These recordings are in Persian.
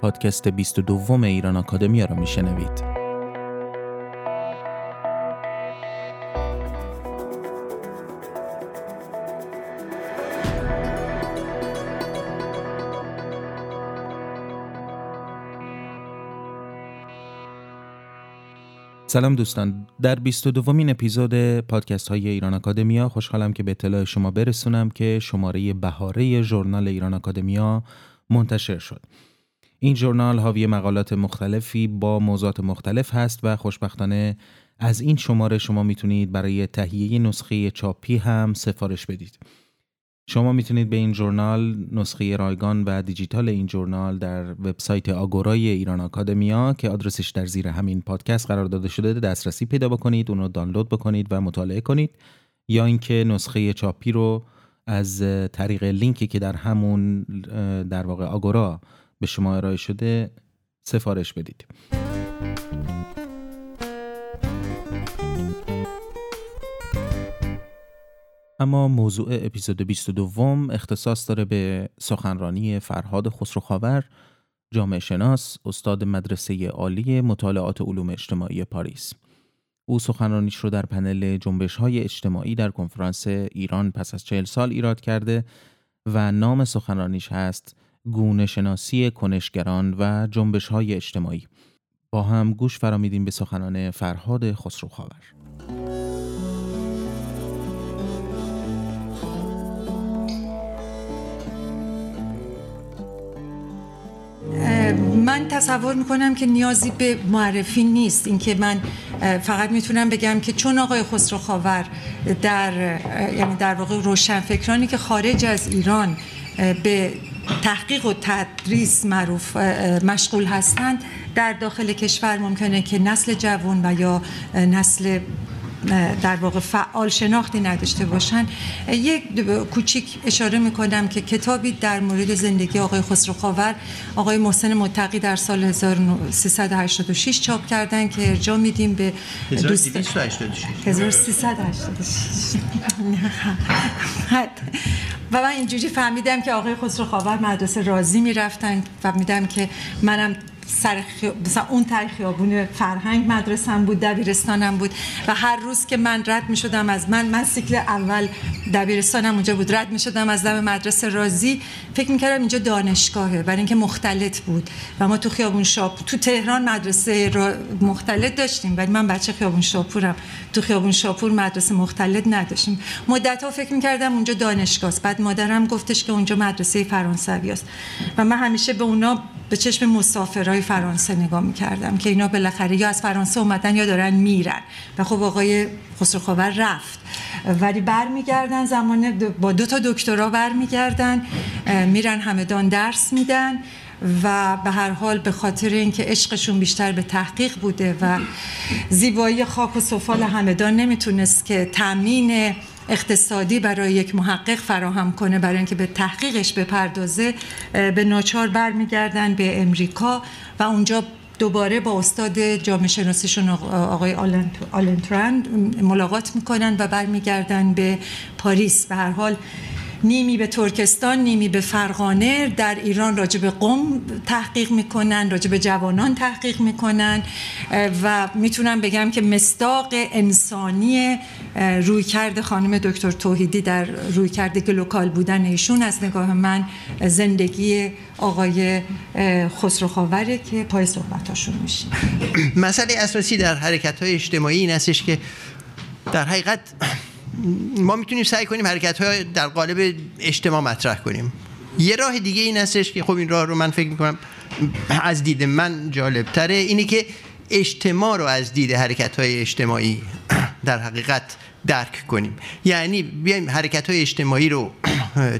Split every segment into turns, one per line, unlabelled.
پادکست 22 ایران آکادمیا را میشنوید. سلام دوستان در 22 دومین اپیزود پادکست های ایران آکادمیا خوشحالم که به اطلاع شما برسونم که شماره بهاره ژورنال ایران آکادمیا منتشر شد این ژورنال حاوی مقالات مختلفی با موضوعات مختلف هست و خوشبختانه از این شماره شما می‌تونید برای تهیه نسخه چاپی هم سفارش بدید. شما می‌تونید به این ژورنال نسخه رایگان و دیجیتال این ژورنال در وبسایت آگورای ایران آکادمیا که آدرسش در زیر همین پادکست قرار داده شده دسترسی پیدا بکنید اون رو دانلود بکنید و مطالعه کنید یا اینکه نسخه چاپی رو از طریق لینکی که در همون در واقع آگورا به شما ارائه شده سفارش بدید. اما موضوع اپیزود 22 اختصاص داره به سخنرانی فرهاد خسروخاور جامعه شناس استاد مدرسه عالی مطالعات علوم اجتماعی پاریس. او سخنرانیش رو در پنل جنبش های اجتماعی در کنفرانس ایران پس از چهل سال ایراد کرده و نام سخنرانیش هست گونه شناسی کنشگران و جنبش های اجتماعی. با هم گوش فرامیدیم به سخنان فرهاد خسروخاور.
من تصور می‌کنم که نیازی به معرفی نیست. اینکه من فقط می‌تونم بگم که چون آقای خسرو خاور در یعنی در واقع روشنفکرانی که خارج از ایران به تحقیق و تدریس معروف مشغول هستند. در داخل کشور ممکنه که نسل جوان و یا نسل در واقع فعال شناختی نداشته باشن. یک کوچیک اشاره می‌کنم که کتابی در مورد زندگی آقای خسرو خاور آقای محسن متقی در سال 1386 چاپ کردن که ارجاع میدیم به 1386 و من اینجوری فهمیدم که آقای خسرو خاور مدرسه رازی می‌رفتن و میدم که منم سر مثلا اون تای خیابون فرهنگ مدرسم بود دبیرستانم بود و هر روز که من رد می شدم از من من سیکل اول دبیرستانم اونجا بود. رد می شدم از دم مدرسه رازی. فکر می کردم اینجا دانشگاهه برای اینکه مختلط بود. و ما تو خیابون شاپ تو تهران مدرسه را مختلط داشتیم ولی من بچه خیابون شاپورم. تو خیابون شاپور مدرسه مختلط نداشتیم. مدت ها فکر می کردم اونجا دانشگاه بعد مادرم گفتش که اونجا مدرسه فرانسوی است و من همیشه به اونا به چشم مسافرهای فرانسه نگاه می‌کردم که اینا بالاخره یا از فرانسه اومدن یا دارن میرن. و خب آقای خسروخاور رفت. ولی برمیگردن زمان با دو تا دکترا برمیگردن میرن همدان درس میدن و به هر حال به خاطر اینکه عشقشون بیشتر به تحقیق بوده و زیبایی خاک و سفال همدان نمی‌تونست که تامین اقتصادی برای یک محقق فراهم کنه برای اینکه به تحقیقش بپردازه به ناچار برمیگردن به امریکا و اونجا دوباره با استاد جامعه شناسیشون آقای آلنترند ملاقات می‌کنن و برمیگردن به پاریس. به هر حال نیمی به ترکستان نیمی به فرغانه در ایران راجع به قوم تحقیق می‌کنن راجع به جوانان تحقیق می‌کنن و می‌تونم بگم که مستاق انسانی رویکرد خانم دکتر توحیدی در رویکرد گلوکال بودن ایشون از نگاه من زندگی آقای خسرو خاوره که پای صحبتاشون میشه.
مسئله اساسی در حرکت های اجتماعی این استش که در حقیقت ما می‌تونیم سعی کنیم حرکت های در قالب اجتماع مطرح کنیم. یه راه دیگه این هستش که خب این راه رو من فکر می‌کنم از دید من جالب تره اینه که اجتماع رو از دید حرکت های اجتماعی در حقیقت درک کنیم. یعنی بیایم حرکت های اجتماعی رو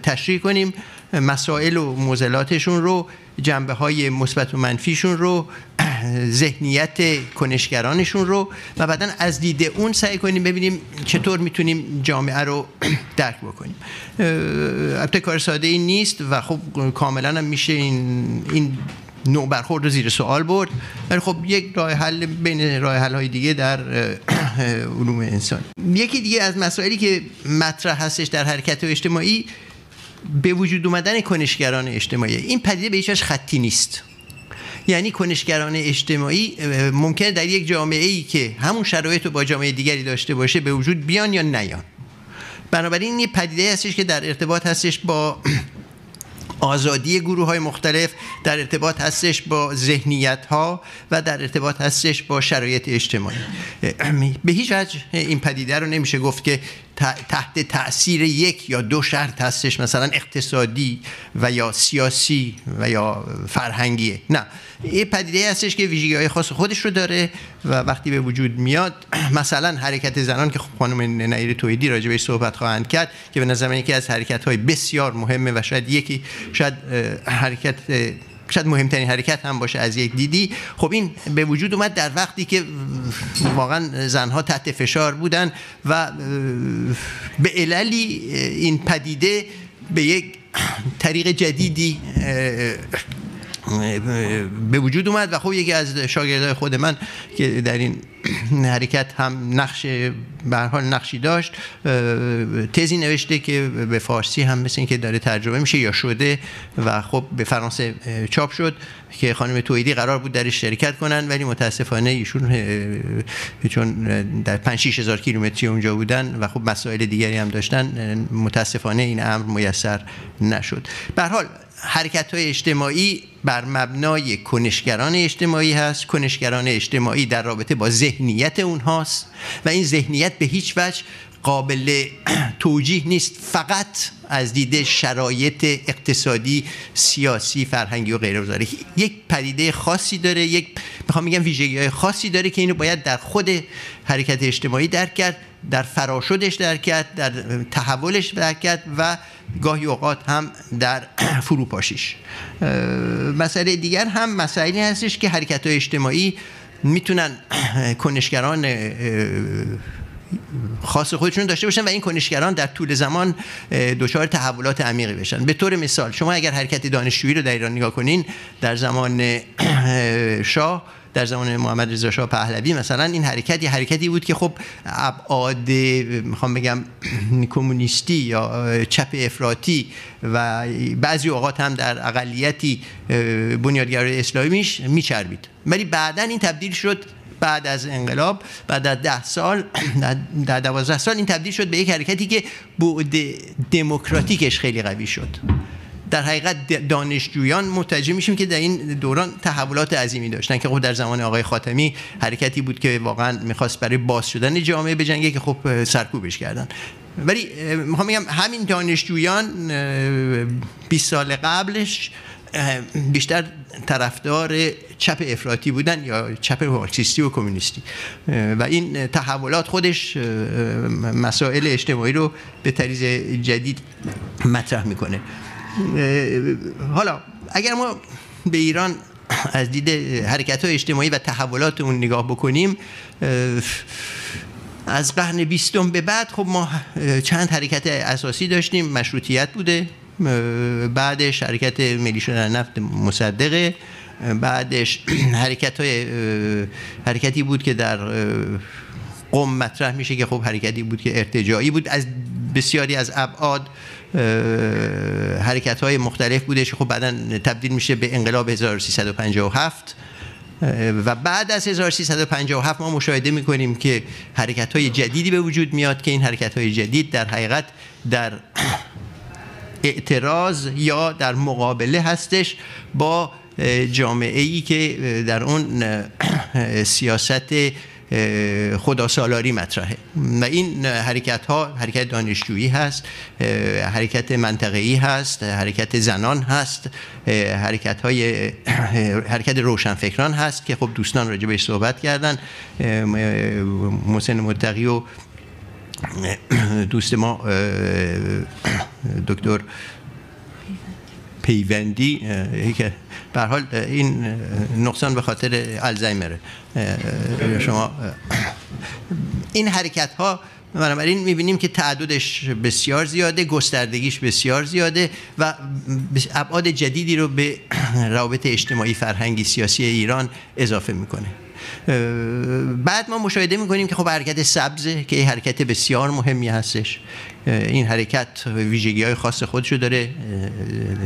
تشریح کنیم مسائل و موزلاتشون رو جنبه های مثبت و منفیشون رو ذهنیت کنشگرانشون رو و بعدا از دید اون سعی کنیم ببینیم چطور می‌تونیم جامعه رو درک بکنیم. البته کار ساده این نیست و خب کاملا هم میشه این, این نوع برخورد رو زیر سوال برد. ولی خب یک راه حل بین راه حل های دیگه در علوم انسان. یکی دیگه از مسائلی که مطرح هستش در حرکت اجتماعی به وجود اومدن کنشگران اجتماعی. این پدیده به هیچ خطی نیست. یعنی کنشگران اجتماعی ممکنه در یک جامعه ای که همون شرایط رو با جامعه دیگری داشته باشه به وجود بیان یا نیان. بنابراین این پدیده هستش که در ارتباط هستش با آزادی گروه های مختلف در ارتباط هستش با ذهنیت ها و در ارتباط هستش با شرایط اجتماعی. به هیچ وجه این پدیده رو نمیشه گفت که تحت تاثیر یک یا دو شرط هستش مثلا اقتصادی و یا سیاسی و یا فرهنگیه نه. این پدیده هستش که ویژگی های خاص خودش رو داره و وقتی به وجود میاد مثلا حرکت زنان که خانم نیر تویدی راجع به صحبت خواهند کرد که به نظر من یکی از حرکت های بسیار مهمه و شاید یکی شاید حرکت شاید مهمترین حرکت هم باشه از یک دیدی. خب این به وجود اومد در وقتی که واقعا زنها تحت فشار بودن و به عللی این پدیده به یک طریق جدیدی به وجود اومد و خب یکی از شاگردای خود من که در این حرکت هم نقش به حال نقشی داشت تزی نوشته که به فارسی هم مثل اینکه داره ترجمه میشه یا شده و خب به فرانسه چاپ شد که خانم تویدی قرار بود درش شرکت کنن ولی متاسفانه ایشون چون در 5 6 هزار کیلومتری اونجا بودن و خب مسائل دیگری هم داشتن متاسفانه این امر میسر نشد. به حال حرکت های اجتماعی بر مبنای کنشگران اجتماعی هست. کنشگران اجتماعی در رابطه با ذهنیت اونهاست و این ذهنیت به هیچ وجه قابل توجیه نیست فقط از دید شرایط اقتصادی سیاسی فرهنگی و غیره یک پدیده خاصی داره یک می‌خوام میگم ویژگی های خاصی داره که اینو باید در خود حرکت اجتماعی درک کرد در فراشدش درک کرد در تحولش درک کرد و گاهی اوقات هم در فروپاشیش. مسئله دیگر هم مسائلی هستش که حرکت های اجتماعی می‌تونن کنشگران خاص خودشون داشته باشن و این کنشگران در طول زمان دچار تحولات عمیقی بشن. به طور مثال شما اگر حرکت دانشجویی رو در ایران نگاه کنین در زمان شاه در زمان محمد رضا شاه پهلوی مثلا این حرکت یه حرکتی بود که خب ابعاد می‌خوام بگم کمونیستی یا چپ افراطی و بعضی اوقات هم در اقلیتی بنیادگرای اسلامیش میچربید. ولی بعدا این تبدیل شد بعد از انقلاب بعد از ده سال در دوازده سال این تبدیل شد به یک حرکتی که بعد دموکراتیکش خیلی قوی شد. در حقیقت دانشجویان متوجه میشیم که در این دوران تحولات عظیمی داشتن که خب در زمان آقای خاتمی حرکتی بود که واقعا می‌خواست برای باز شدن جامعه بجنگه که خب سرکوبش کردن. ولی می‌خوام بگم همین دانشجویان 20 سال قبلش بیشتر طرفدار چپ افراطی بودن یا چپ مارکسیستی و کمونیستی. و این تحولات خودش مسائل اجتماعی رو به طریز جدید مطرح می‌کنه. حالا اگر ما به ایران از دید حرکت های اجتماعی و تحولات اون نگاه بکنیم از قرن بیستم به بعد خب ما چند حرکت اساسی داشتیم. مشروطیت بوده. بعدش حرکت ملی شدن نفت مصدقه. بعدش حرکت های حرکتی بود که در قم مطرح میشه که خب حرکتی بود که ارتجاعی بود. از بسیاری از ابعاد حرکت های مختلف بودش خب بعدا تبدیل میشه به انقلاب 1357 و بعد از 1357 ما مشاهده می‌کنیم که حرکت های جدیدی به وجود میاد که این حرکت های جدید در حقیقت در اعتراض یا در مقابله هستش با جامعه ای که در اون سیاست خدا سالاری مطرحه. و این حرکت ها حرکت دانشجویی هست حرکت منطقه‌ای هست حرکت زنان هست حرکت های حرکت روشنفکران هست که خب دوستان راجع بهش صحبت کردن. محسن متقی و دوست ما دکتر پیوندی که به حال این نقصان به خاطر الزایمر شما این حرکت ها بنابراین می‌بینیم که تعددش بسیار زیاده گستردگیش بسیار زیاده و ابعاد جدیدی رو به روابط اجتماعی فرهنگی سیاسی ایران اضافه می‌کنه. بعد ما مشاهده می‌کنیم که خب حرکت سبزه که حرکت بسیار مهمی هستش. این حرکت ویژگی های خاص خودشو داره.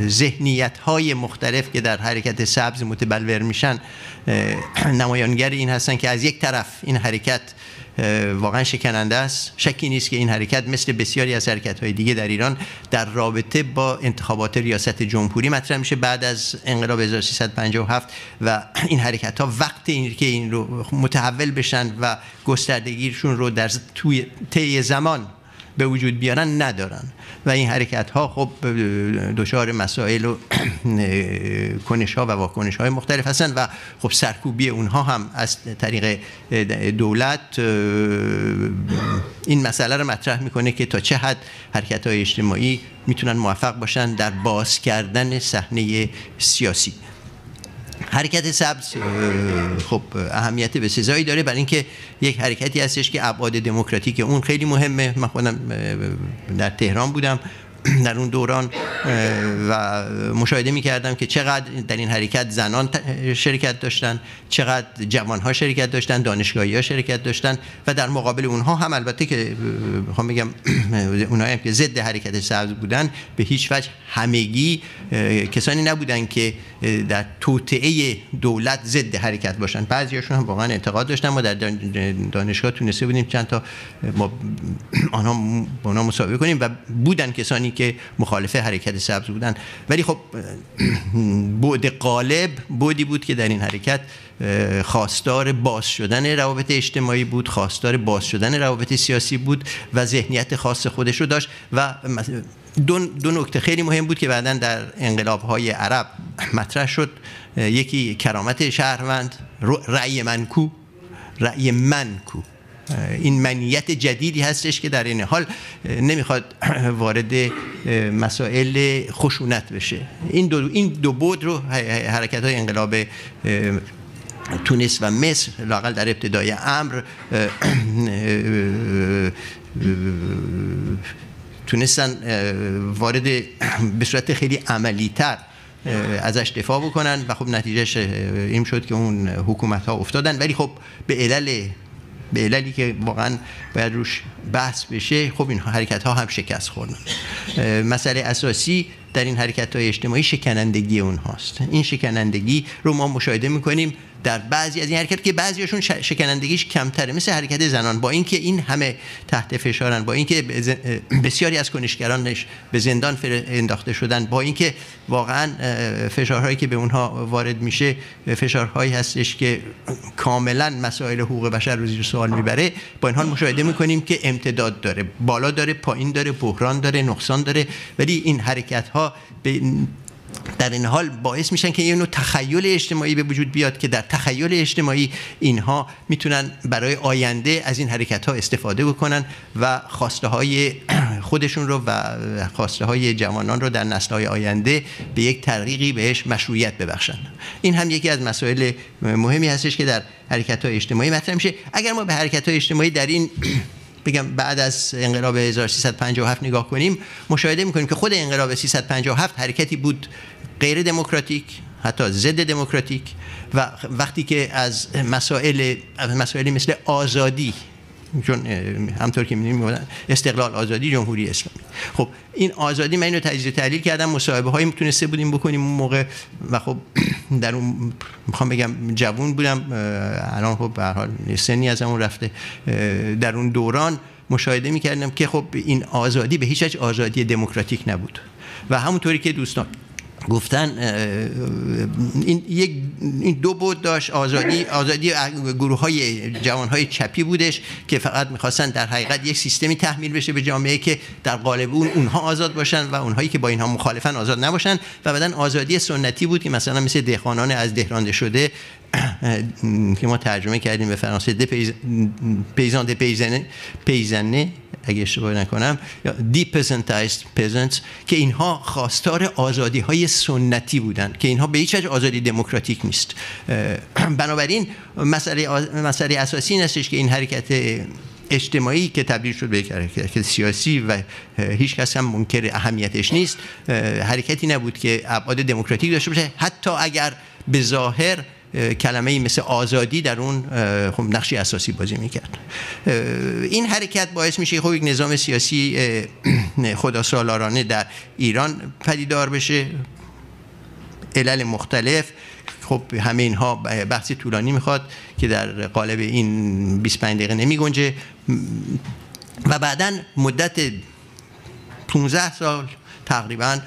ذهنیت های مختلف که در حرکت سبز متبلور میشن نمایانگر این هستن که از یک طرف این حرکت واقعا شکننده است. شکی نیست که این حرکت مثل بسیاری از حرکت های دیگه در ایران در رابطه با انتخابات ریاست جمهوری مطرح میشه بعد از انقلاب 1357 و این حرکت ها وقت این که این رو متحول بشن و گستردگیشون رو در توی طی زمان به وجود بیارن ندارن. و این حرکت ها خب دچار مسائل و کنش ها و واکنش های مختلف هستن و خب سرکوبی اونها هم از طریق دولت این مسئله رو مطرح می‌کنه که تا چه حد حرکت های اجتماعی می‌تونن موفق باشن در باز کردن صحنه سیاسی. حرکت سبز. خب اهمیت به سزایی داره برای اینکه یک حرکتی هستش که ابعاد دموکراتیک اون خیلی مهمه. من خودم در تهران بودم. در اون دوران و مشاهده می کردم که چقدر در این حرکت زنان شرکت داشتن چقدر جوان ها شرکت داشتن دانشگاهی ها شرکت داشتن و در مقابل اونها هم البته که می‌خوام بگم اونایی که ضد حرکت سبز بودن به هیچ وجه همگی کسانی نبودن که در توطعه دولت ضد حرکت باشن. بعضیاشون هم واقعا اعتقاد داشتن. ما در دانشگاه تونسته بودیم چند تا ما آنها آنها مسابقه کنیم و بودن کسانی که مخالف حرکت سبز بودن. ولی خب بعد قالب بودی بود که در این حرکت خواستار باز شدن روابط اجتماعی بود خواستار باز شدن روابط سیاسی بود و ذهنیت خاص خودش رو داشت و دو, دو نکته خیلی مهم بود که بعدا در انقلاب های عرب مطرح شد. یکی کرامت شهروند رأی من کو؟ رأی من کو. این منیت جدیدی هستش که در این حال نمی‌خواد وارد مسائل خشونت بشه. این دو, این دو بود رو حرکت های انقلاب تونس و مصر لاقل در ابتدای امر تونستن وارد به صورت خیلی عملی تر ازش دفاع بکنن و خب نتیجهش این شد که اون حکومت ها افتادن. ولی خب به علل به عللی که واقعا باید روش بحث بشه خب این حرکت ها هم شکست خوردن. مسئله اساسی در این حرکت های اجتماعی شکنندگی اونهاست. این شکنندگی رو ما مشاهده می‌کنیم در بعضی از این حرکت که بعضیشون شکنندگیش کمتره مثل حرکت زنان. با اینکه این همه تحت فشارن با اینکه بسیاری از کنشگرانش به زندان انداخته شدن با اینکه واقعا فشارهایی که به اونها وارد میشه فشارهایی هستش که کاملا مسائل حقوق بشر رو زیر سوال می‌بره. با این حال مشاهده می‌کنیم که امتداد داره. بالا داره پایین داره بحران داره نقصان داره. ولی این حرکت ها به در این حال باعث میشن که یه نوع تخیل اجتماعی به وجود بیاد که در تخیل اجتماعی اینها می‌تونن برای آینده از این حرکت ها استفاده بکنن و خواسته های خودشون رو و خواسته های جوانان رو در نسل های آینده به یک طریقی بهش مشروعیت ببخشن. این هم یکی از مسائل مهمی هستش که در حرکت های اجتماعی مطرح میشه. اگر ما به حرکت های اجتماعی در این بگم بعد از انقلاب 1357 نگاه کنیم مشاهده می‌کنیم که خود انقلاب 357 حرکتی بود غیر دموکراتیک حتی ضد دموکراتیک و وقتی که از مسائل مسائلی مثل آزادی چون همطور که می‌بینیم استقلال آزادی جمهوری اسلامی. خب این آزادی من اینو تجزیه تحلیل کردم مصاحبه هایی می‌تونسته بودیم بکنیم اون موقع و خب در اون می‌خوام بگم جوون بودم الان خب به حال سنی از اون رفته در اون دوران مشاهده می‌کردم که خب این آزادی به هیچ وجه آزادی دموکراتیک نبود. و همونطوری که دوستان گفتن این یک این دو بود داشت آزادی آزادی گروه های جوان های چپی بودش که فقط می‌خواستن در حقیقت یک سیستمی تحمیل بشه به جامعه که در قالب اون اونها آزاد باشن و اونهایی که با اینها مخالفن آزاد نباشن و بعدا آزادی سنتی بود که مثلا مثل دهقانان از دهرانده شده که ما ترجمه کردیم به فرانسه ده پیزنه پیزنه اگه اشتباه نکنم یا دی peasants که اینها خواستار آزادی های سنتی بودن که اینها به هیچ وجه آزادی دموکراتیک نیست. بنابراین مسئله مسئله اساسی این که این حرکت اجتماعی که تبدیل شد به حرکت سیاسی و هیچ کس هم منکر اهمیتش نیست حرکتی نبود که ابعاد دموکراتیک داشته باشه. حتی اگر به ظاهر کلمه مثل آزادی در اون خب نقشی اساسی بازی می‌کرد. این حرکت باعث میشه خب یک نظام سیاسی خداسالارانه در ایران پدیدار بشه. علل مختلف. خب همه اینها بحثی طولانی می‌خواد که در قالب این 25 دقیقه نمی گنجه و بعدا مدت 15 سال تقریبا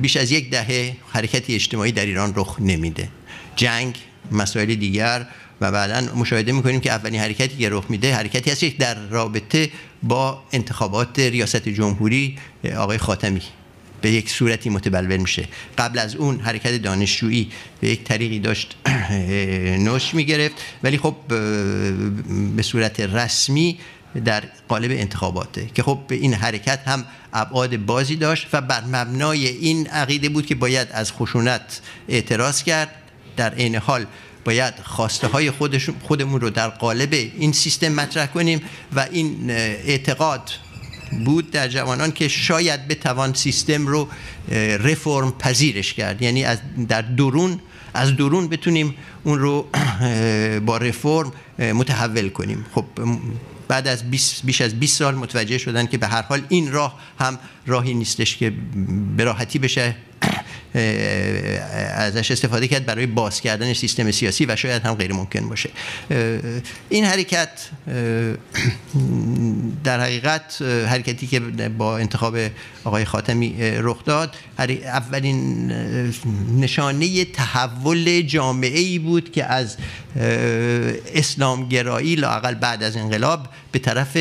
بیش از یک دهه حرکتی اجتماعی در ایران رخ نمیده. جنگ مسائل دیگر و بعدا مشاهده می‌کنیم که اولین حرکتی که رخ میده حرکتی هست در رابطه با انتخابات ریاست جمهوری آقای خاتمی. به یک صورتی متبلور میشه. قبل از اون حرکت دانشجویی به یک طریقی داشت نوش می‌گرفت. ولی خب به صورت رسمی در قالب انتخاباته که خب این حرکت هم ابعاد بازی داشت و بر مبنای این عقیده بود که باید از خشونت اعتراض کرد. در عین حال باید خواسته های خودمون رو در قالب این سیستم مطرح کنیم و این اعتقاد بود در جوانان که شاید بتوان سیستم رو رفرم پذیرش کرد. یعنی از در درون از درون بتونیم اون رو با رفرم متحول کنیم. خب بعد از 20 بیش از 20 سال متوجه شدن که به هر حال این راه هم راهی نیستش که به راحتی بشه. ازش استفاده کرد برای باز کردن سیستم سیاسی و شاید هم غیر ممکن باشه. این حرکت در حقیقت حرکتی که با انتخاب آقای خاتمی رخ داد اولین نشانه تحول جامعه ای بود که از اسلامگرایی لاقل بعد از انقلاب به طرف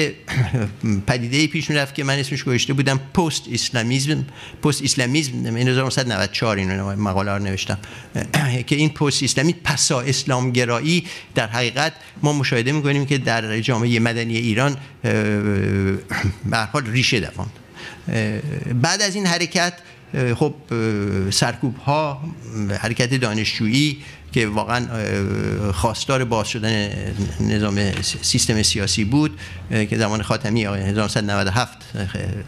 پدیده پیش می‌رفت که من اسمش گوشته بودم پست اسلامیزم پست اسلامیزم 1994 اینو مقاله رو نوشتم که این پست اسلامی پسا اسلامگرایی در حقیقت ما مشاهده می‌کنیم که در جامعه مدنی ایران به حال ریشه دفاند. بعد از این حرکت خب سرکوب ها حرکت دانشجویی که واقعا خواستار باز شدن نظام سیستم سیاسی بود که زمان خاتمی 1997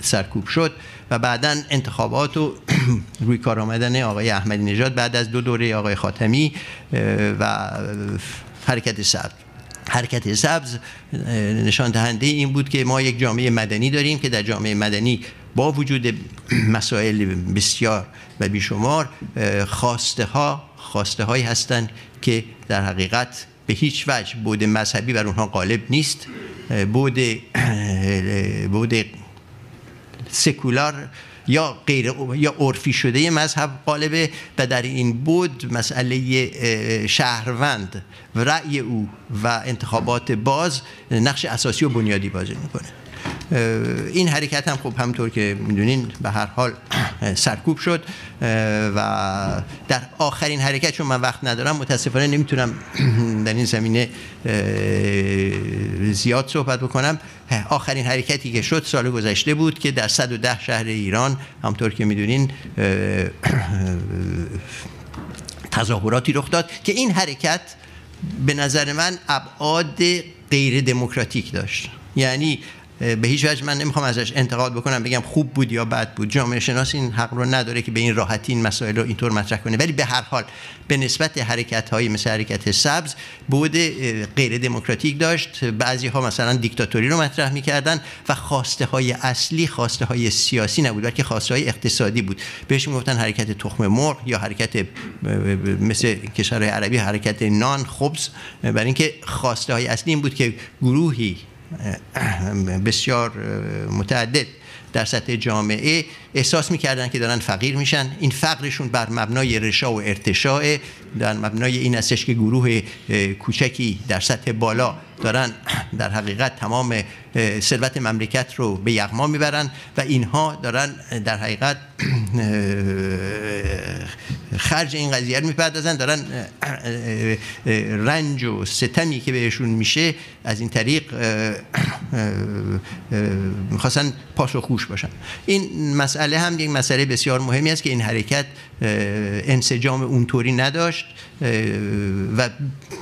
سرکوب شد و بعدا انتخابات و روی کار آمدن آقای احمدی نژاد بعد از دو دوره آقای خاتمی و حرکت سبز. حرکت سبز نشان دهنده این بود که ما یک جامعه مدنی داریم که در جامعه مدنی با وجود مسائل بسیار و بیشمار خواسته ها خواسته هایی هستند که در حقیقت به هیچ وجه بود مذهبی بر اونها غالب نیست. بود بود سکولار یا غیر یا عرفی شده مذهب غالبه و در این بود مسئله شهروند و رأی او و انتخابات باز نقش اساسی و بنیادی بازی می‌کنه. این حرکت هم خب همطور که می‌دونین به هر حال سرکوب شد و در آخرین حرکت چون من وقت ندارم متاسفانه نمی‌تونم در این زمینه زیاد صحبت بکنم. آخرین حرکتی که شد سال گذشته بود که در 110 شهر ایران همطور که می‌دونین تظاهراتی رخ داد که این حرکت به نظر من ابعاد غیر دموکراتیک داشت. یعنی به هیچ وجه من نمی‌خوام ازش انتقاد بکنم بگم خوب بود یا بد بود. جامعه شناس این حق رو نداره که به این راحتی این مسائل رو اینطور مطرح کنه. ولی به هر حال به نسبت حرکت های مثل حرکت سبز بود غیر دموکراتیک داشت. بعضی ها مثلا دیکتاتوری رو مطرح می‌کردن و خواسته های اصلی خواسته های سیاسی نبود بلکه خواسته های اقتصادی بود. بهش می‌گفتن حرکت تخم مرغ یا حرکت مثل کشورهای عربی حرکت نان خبز. برای اینکه خواسته های اصلی این بود که گروهی بسیار متعدد در سطح جامعه احساس می‌کردن که دارن فقیر میشن. این فقرشون بر مبنای رشا و ارتشاع در مبنای این هستش که گروه کوچکی در سطح بالا دارن در حقیقت تمام ثروت مملکت رو به یغما می‌برن و اینها دارن در حقیقت خرج این قضیه رو می‌پردازن دارن رنج و ستمی که بهشون میشه از این طریق می‌خواستن پاس و خوش باشن. این مسئله هم یک مسئله بسیار مهمی است که این حرکت انسجام اونطوری نداشت و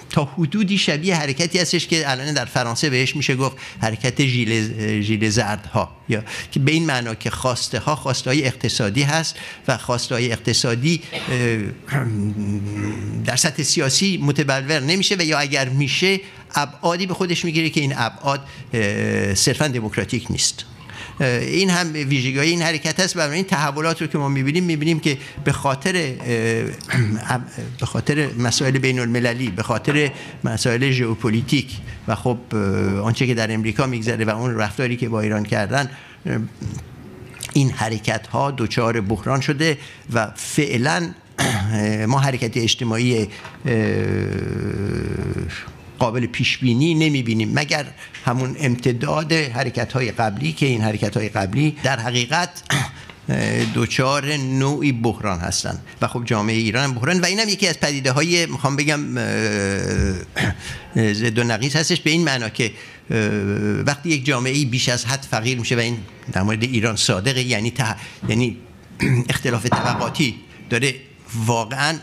تا حدودی شبیه حرکتی هستش که الان در فرانسه بهش میشه گفت حرکت ژیل ژیل زردها یا که به این معنا که خواسته ها خواسته های اقتصادی هست و خواسته های اقتصادی در سطح سیاسی متبلور نمیشه و یا اگر میشه ابعادی به خودش می‌گیره که این ابعاد صرفا دموکراتیک نیست. این هم ویژگی این حرکت هست و این تحولات رو که ما می‌بینیم می‌بینیم که به خاطر به خاطر مسائل بین المللی به خاطر مسائل ژئوپلیتیک و خب آنچه که در امریکا میگذره و اون رفتاری که با ایران کردن این حرکت ها دچار بحران شده و فعلا ما حرکت اجتماعی قابل پیش بینی نمی بینیم مگر همون امتداد حرکت های قبلی که این حرکت های قبلی در حقیقت دوچار نوعی بحران هستند. و خب جامعه ایران بحران. و اینم یکی از پدیده های می‌خوام بگم زد و نقیص هستش به این معنا که وقتی یک جامعه بیش از حد فقیر میشه و این در مورد ایران صادقه یعنی یعنی اختلاف طبقاتی داره واقعا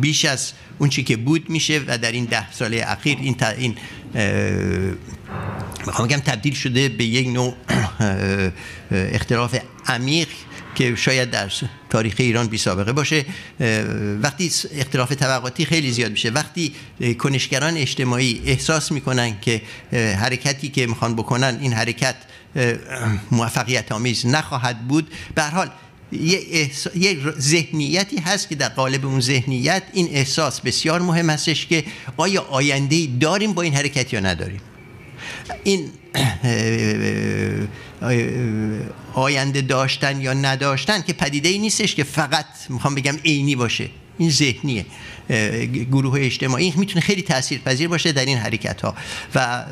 بیش از اون چی که بود میشه و در این ده ساله اخیر این, این می‌خوام بگم تبدیل شده به یک نوع اختلاف عمیق که شاید در تاریخ ایران بی سابقه باشه. وقتی اختلاف طبقاتی خیلی زیاد میشه. وقتی کنشگران اجتماعی احساس می‌کنن که حرکتی که می‌خوان بکنن این حرکت موفقیت آمیز نخواهد بود به حال یه ذهنیتی هست که در قالب اون ذهنیت این احساس بسیار مهم هستش که آیا آینده داریم با این حرکت یا نداریم؟ این آینده داشتن یا نداشتن که پدیده ای نیستش که فقط می‌خوام بگم عینی باشه. این ذهنیه. گروه اجتماعی می‌تونه خیلی تاثیرپذیر باشه در این حرکت ها و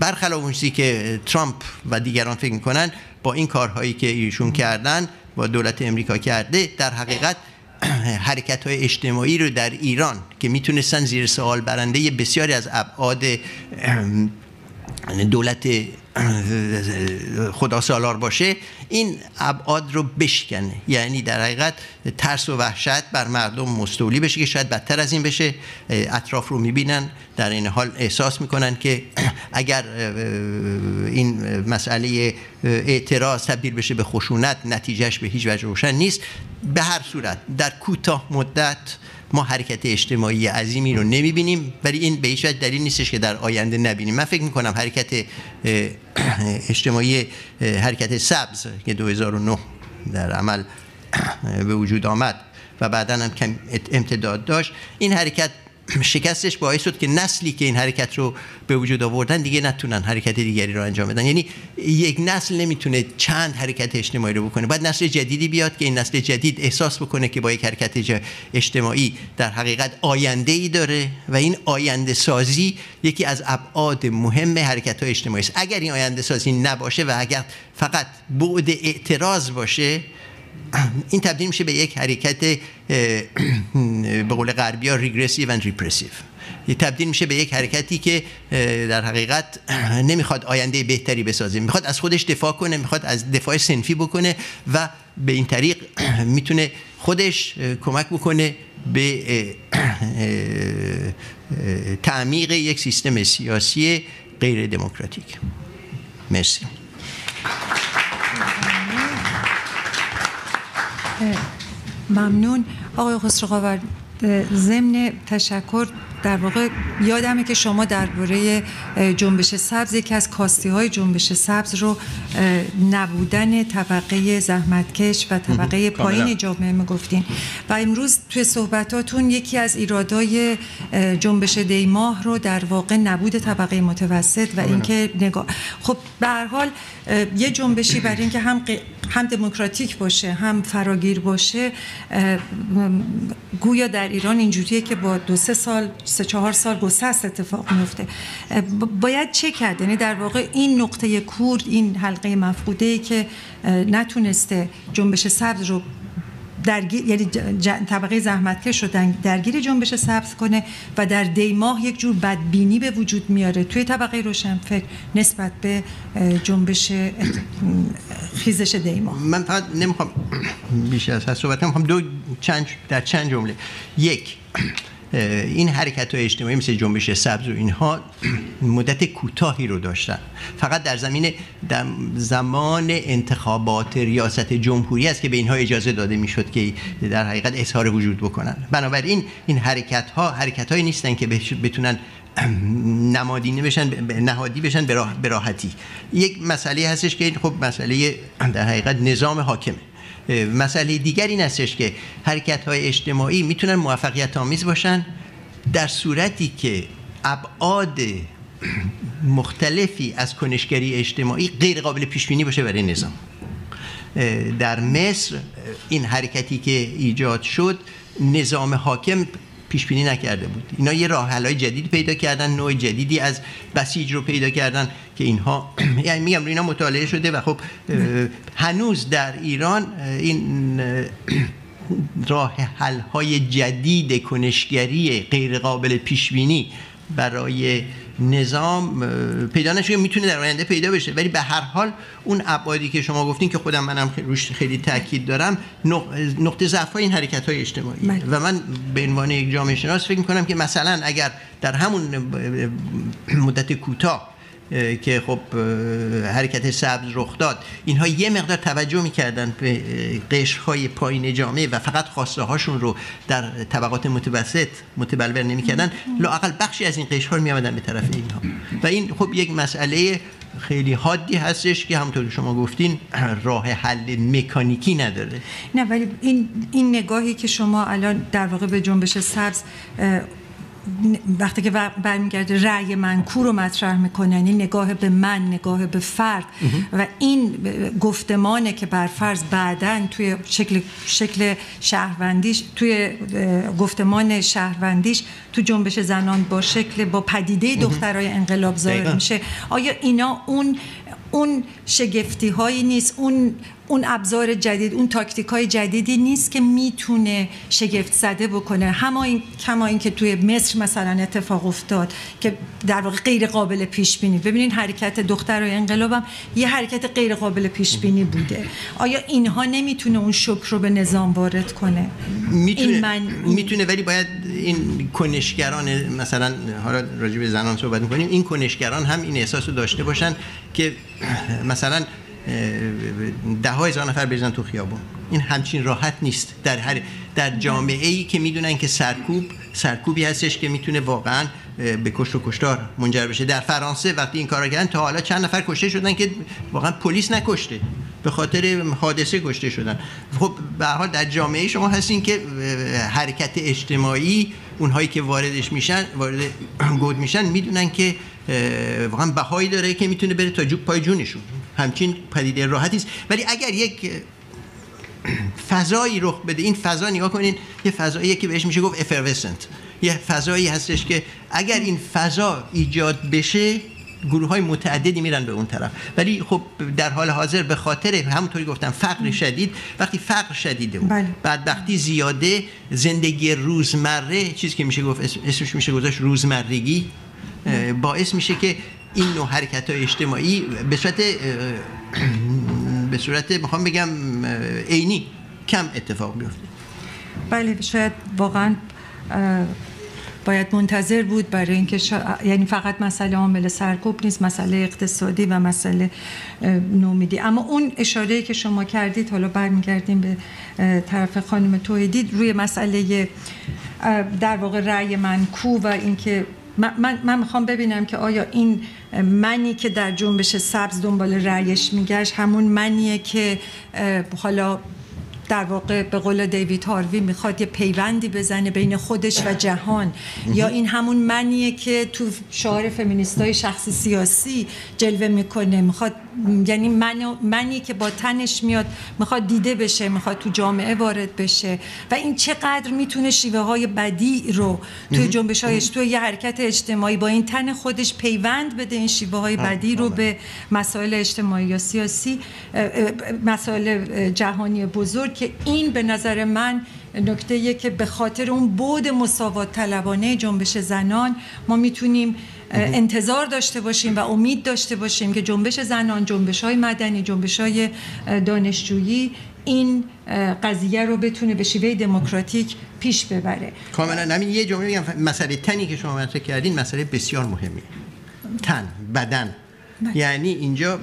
برخلاف اون چیزی که ترامپ و دیگران فکر می‌کنن با این کارهایی که ایشون کردن با دولت امریکا کرده در حقیقت حرکت های اجتماعی رو در ایران که می‌تونستن زیر سوال برنده بسیاری از ابعاد دولت خدا سالار باشه این ابعاد رو بشکنه. یعنی در حقیقت ترس و وحشت بر مردم مستولی بشه که شاید بدتر از این بشه. اطراف رو می‌بینن در این حال احساس می‌کنن که اگر این مسئله اعتراض تبدیل بشه به خشونت نتیجهش به هیچ وجه روشن نیست. به هر صورت در کوتاه مدت ما حرکت اجتماعی عظیمی رو نمی‌بینیم ولی این به هیچ دلیل نیستش که در آینده نبینیم. من فکر می‌کنم حرکت اجتماعی حرکت سبز که 2009 در عمل به وجود آمد و بعدا هم کم امتداد داشت این حرکت شکستش باعث شد که نسلی که این حرکت رو به وجود آوردن دیگه نتونن حرکت دیگری رو انجام بدن. یعنی یک نسل نمی‌تونه چند حرکت اجتماعی رو بکنه. باید نسل جدیدی بیاد که این نسل جدید احساس بکنه که با یک حرکت اجتماعی در حقیقت آینده ای داره و این آینده سازی یکی از ابعاد مهم حرکت های اجتماعی است. اگر این آینده سازی نباشه و اگر فقط بعد اعتراض باشه این تبدیل میشه به یک حرکت به قول غربی ها ریگرسیو و ریپرسیو تبدیل میشه به یک حرکتی که در حقیقت نمی‌خواد آینده بهتری بسازه. می‌خواد از خودش دفاع کنه می‌خواد از دفاع سنفی بکنه و به این طریق می‌تونه خودش کمک بکنه به تعمیق یک سیستم سیاسی غیر دموکراتیک. مرسی.
ممنون. آقای خسرو ضمن تشکر در واقع یادمه که شما درباره جنبش سبز یکی از کاستی های جنبش سبز رو نبودن طبقه زحمتکش و طبقه پایین جامعه می‌گفتین و امروز توی صحبتاتون یکی از ایرادای جنبش دیماه رو در واقع نبود طبقه متوسط و اینکه نگاه خب به هر حال یه جنبشی برای اینکه هم هم دموکراتیک باشه هم فراگیر باشه گویا در ایران اینجوریه که با دو سه سال سه چهار سال گسست اتفاق میفته. باید چه کرد؟ یعنی در واقع این نقطه کورد این حلقه مفقوده ای که نتونسته جنبش سبز رو درگیر یعنی طبقه زحمتکش رو درگیر جنبش سبز کنه و در دی ماه یک جور بدبینی به وجود میاره. توی طبقه روشنفکر نسبت به جنبش خیزش دی ماه.
من فقط نمی‌خوام بیشتر از صحبت می‌خوام دو چند در چند جمله. یک این حرکت های اجتماعی مثل جنبش سبز و اینها مدت کوتاهی رو داشتن. فقط در زمین در زمان انتخابات ریاست جمهوری است که به اینها اجازه داده می‌شد که در حقیقت اظهار وجود بکنن. بنابراین این حرکت ها حرکت هایی نیستن که بتونن نمادینه بشن نهادی بشن به راحتی. یک مسئله هستش که خب مسئله در حقیقت نظام حاکمه. مسئله دیگر این هستش که حرکت های اجتماعی می‌تونن موفقیت آمیز باشن در صورتی که ابعاد مختلفی از کنشگری اجتماعی غیر قابل پیش بینی باشه برای نظام. در مصر این حرکتی که ایجاد شد نظام حاکم پیش بینی نکرده بود. اینا یه راه های جدید پیدا کردن نوع جدیدی از بسیج رو پیدا کردن که اینها یعنی میگم اینا مطالعه شده و خب هنوز در ایران این راه حل های جدید کنشگری غیر قابل پیش بینی برای نظام پیدا نشه می‌تونه در آینده پیدا بشه ولی به هر حال اون ابعادی که شما گفتین که خودم منم روش خیلی تاکید دارم نقطه ضعف این حرکت های اجتماعی بله. و من به عنوان یک جامعه شناس فکر می‌کنم که مثلا اگر در همون مدت کوتاه که خب حرکت سبز رخ داد. اینها یه مقدار توجه می‌کردن به قشرهای پایین جامعه و فقط خواسته هاشون رو در طبقات متوسط متبلور نمی‌کردن. لاقل بخشی از این قشرها میامدن به طرف اینها. و این خب یک مسئله خیلی حادی هستش که همونطور شما گفتین راه حل مکانیکی نداره.
نه ولی این این نگاهی که شما الان در واقع به جنبش سبز وقتی که برمیگرده رأی منکور رو مطرح می‌کنه یعنی نگاه به من نگاه به فرد. و این گفتمانه که بر فرض بعدا توی شکل شکل شهروندیش توی گفتمان شهروندیش تو جنبش زنان با شکل با پدیده دخترای انقلاب ظاهر میشه. آیا اینا اون اون شگفتی هایی نیست؟ اون اون ابزار جدید اون تاکتیک های جدیدی نیست که می‌تونه شگفت زده بکنه. همه این کما این که توی مصر مثلا اتفاق افتاد که در واقع غیر قابل پیش بینی ببینین حرکت دخترای انقلابم یه حرکت غیر قابل پیش بینی بوده. آیا اینها نمی‌تونه اون شک رو به نظام وارد کنه؟
می‌تونه من... می‌تونه ولی باید این کنشگران مثلا حالا راجع به زنان صحبت می‌کنیم. این کنشگران هم این احساس رو داشته باشن که مثلا ده های هزار نفر بریزن تو خیابون این همچین راحت نیست. در هر در جامعه ای که می‌دونن که سرکوب سرکوبی هستش که می‌تونه واقعا به کشت و کشتار منجر بشه. در فرانسه وقتی این کارا کردن تا حالا چند نفر کشته شدن که واقعا پلیس نکشته. به خاطر حادثه کشته شدن. خب به حال در جامعه شما هستین که حرکت اجتماعی اونهایی که واردش میشن وارد گود میشن می‌دونن که واقعا بهایی داره که می‌تونه بره تا جو پای جونشون. همچین پدیده راحتی است. ولی اگر یک فضایی رخ بده این فضا نگاه کنین یه فضاییه که بهش میشه گفت افروسنت یه فضایی هستش که اگر این فضا ایجاد بشه گروه های متعددی میرن به اون طرف. ولی خب در حال حاضر به خاطر همونطوری گفتم فقر شدید وقتی فقر شدیده
بله.
بعد وقتی زیاده زندگی روزمره چیزی که میشه گفت اسمش میشه گذاشت روزمرگی. باعث میشه که این نوع حرکت های اجتماعی به صورت به صورت می‌خوام بگم عینی کم اتفاق بیفته.
بله شاید واقعا باید منتظر بود برای اینکه یعنی فقط مسئله عامل سرکوب نیست مسئله اقتصادی و مسئله نومیدی. اما اون اشاره که شما کردید حالا برمیگردیم به طرف خانم توحیدی روی مسئله در واقع رأی منکو و اینکه من, من می‌خوام ببینم که آیا این منی که در جنبش سبز دنبال رأیش میگشت همون منیه که حالا در واقع به قول دیوید هاروی می‌خواد یه پیوندی بزنه بین خودش و جهان. یا این همون منیه که تو شعار فمینیستای شخصی سیاسی جلوه می‌کنه. می‌خواد یعنی من منی که با تنش میاد می‌خواد دیده بشه می‌خواد تو جامعه وارد بشه. و این چقدر می‌تونه شیوه های بدی رو توی جنبش هایش توی یه حرکت اجتماعی با این تن خودش پیوند بده این شیوه های بدی رو به مسائل اجتماعی یا سیاسی مسائل جهانی بزرگ که این به نظر من نکته که به خاطر اون بود مساوات طلبانه جنبش زنان ما می‌تونیم انتظار داشته باشیم و امید داشته باشیم که جنبش زنان جنبش های مدنی جنبش های دانشجویی این قضیه رو بتونه به شیوه دموکراتیک پیش ببره.
کاملا. همین یه جمله میگم. مسئله تنی که شما مطرح کردین مسئله بسیار مهمی تن بدن. یعنی اینجا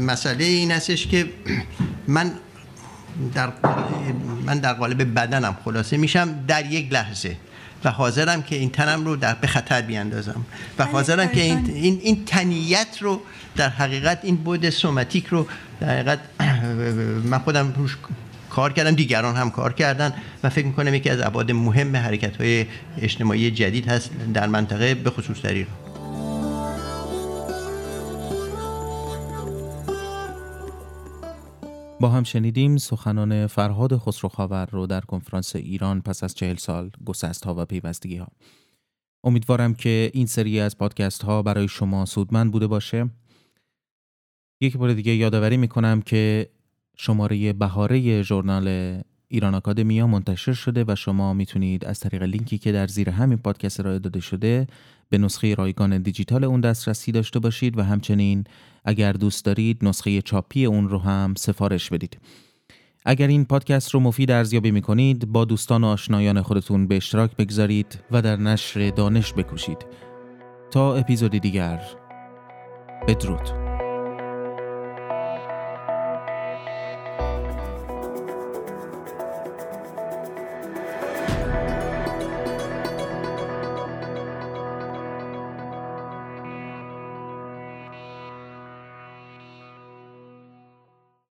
مسئله این هستش که من در من در قالب بدنم خلاصه میشم در یک لحظه و حاضرم که این تنم رو در به خطر بیاندازم و بله، حاضرم که این, این, این تنیت رو در حقیقت این بود سوماتیک رو در حقیقت من خودم روش کار کردم دیگران هم کار کردن و فکر می‌کنم یکی از ابعاد مهم حرکت های اجتماعی جدید هست در منطقه به خصوص در ایران.
با هم شنیدیم سخنان فرهاد خسروخاور رو در کنفرانس ایران پس از چهل سال گسست ها و پیوستگی ها. امیدوارم که این سری از پادکست ها برای شما سودمند بوده باشه. یک بار دیگه یادآوری می‌کنم که شماره بهاره ژورنال ایران آکادمیا منتشر شده و شما می‌تونید از طریق لینکی که در زیر همین پادکست ارائه داده شده به نسخه رایگان دیجیتال اون دسترسی داشته باشید و همچنین اگر دوست دارید نسخه چاپی اون رو هم سفارش بدید. اگر این پادکست رو مفید ارزیابی می کنید با دوستان و آشنایان خودتون به اشتراک بگذارید و در نشر دانش بکوشید تا اپیزودی دیگر بدرود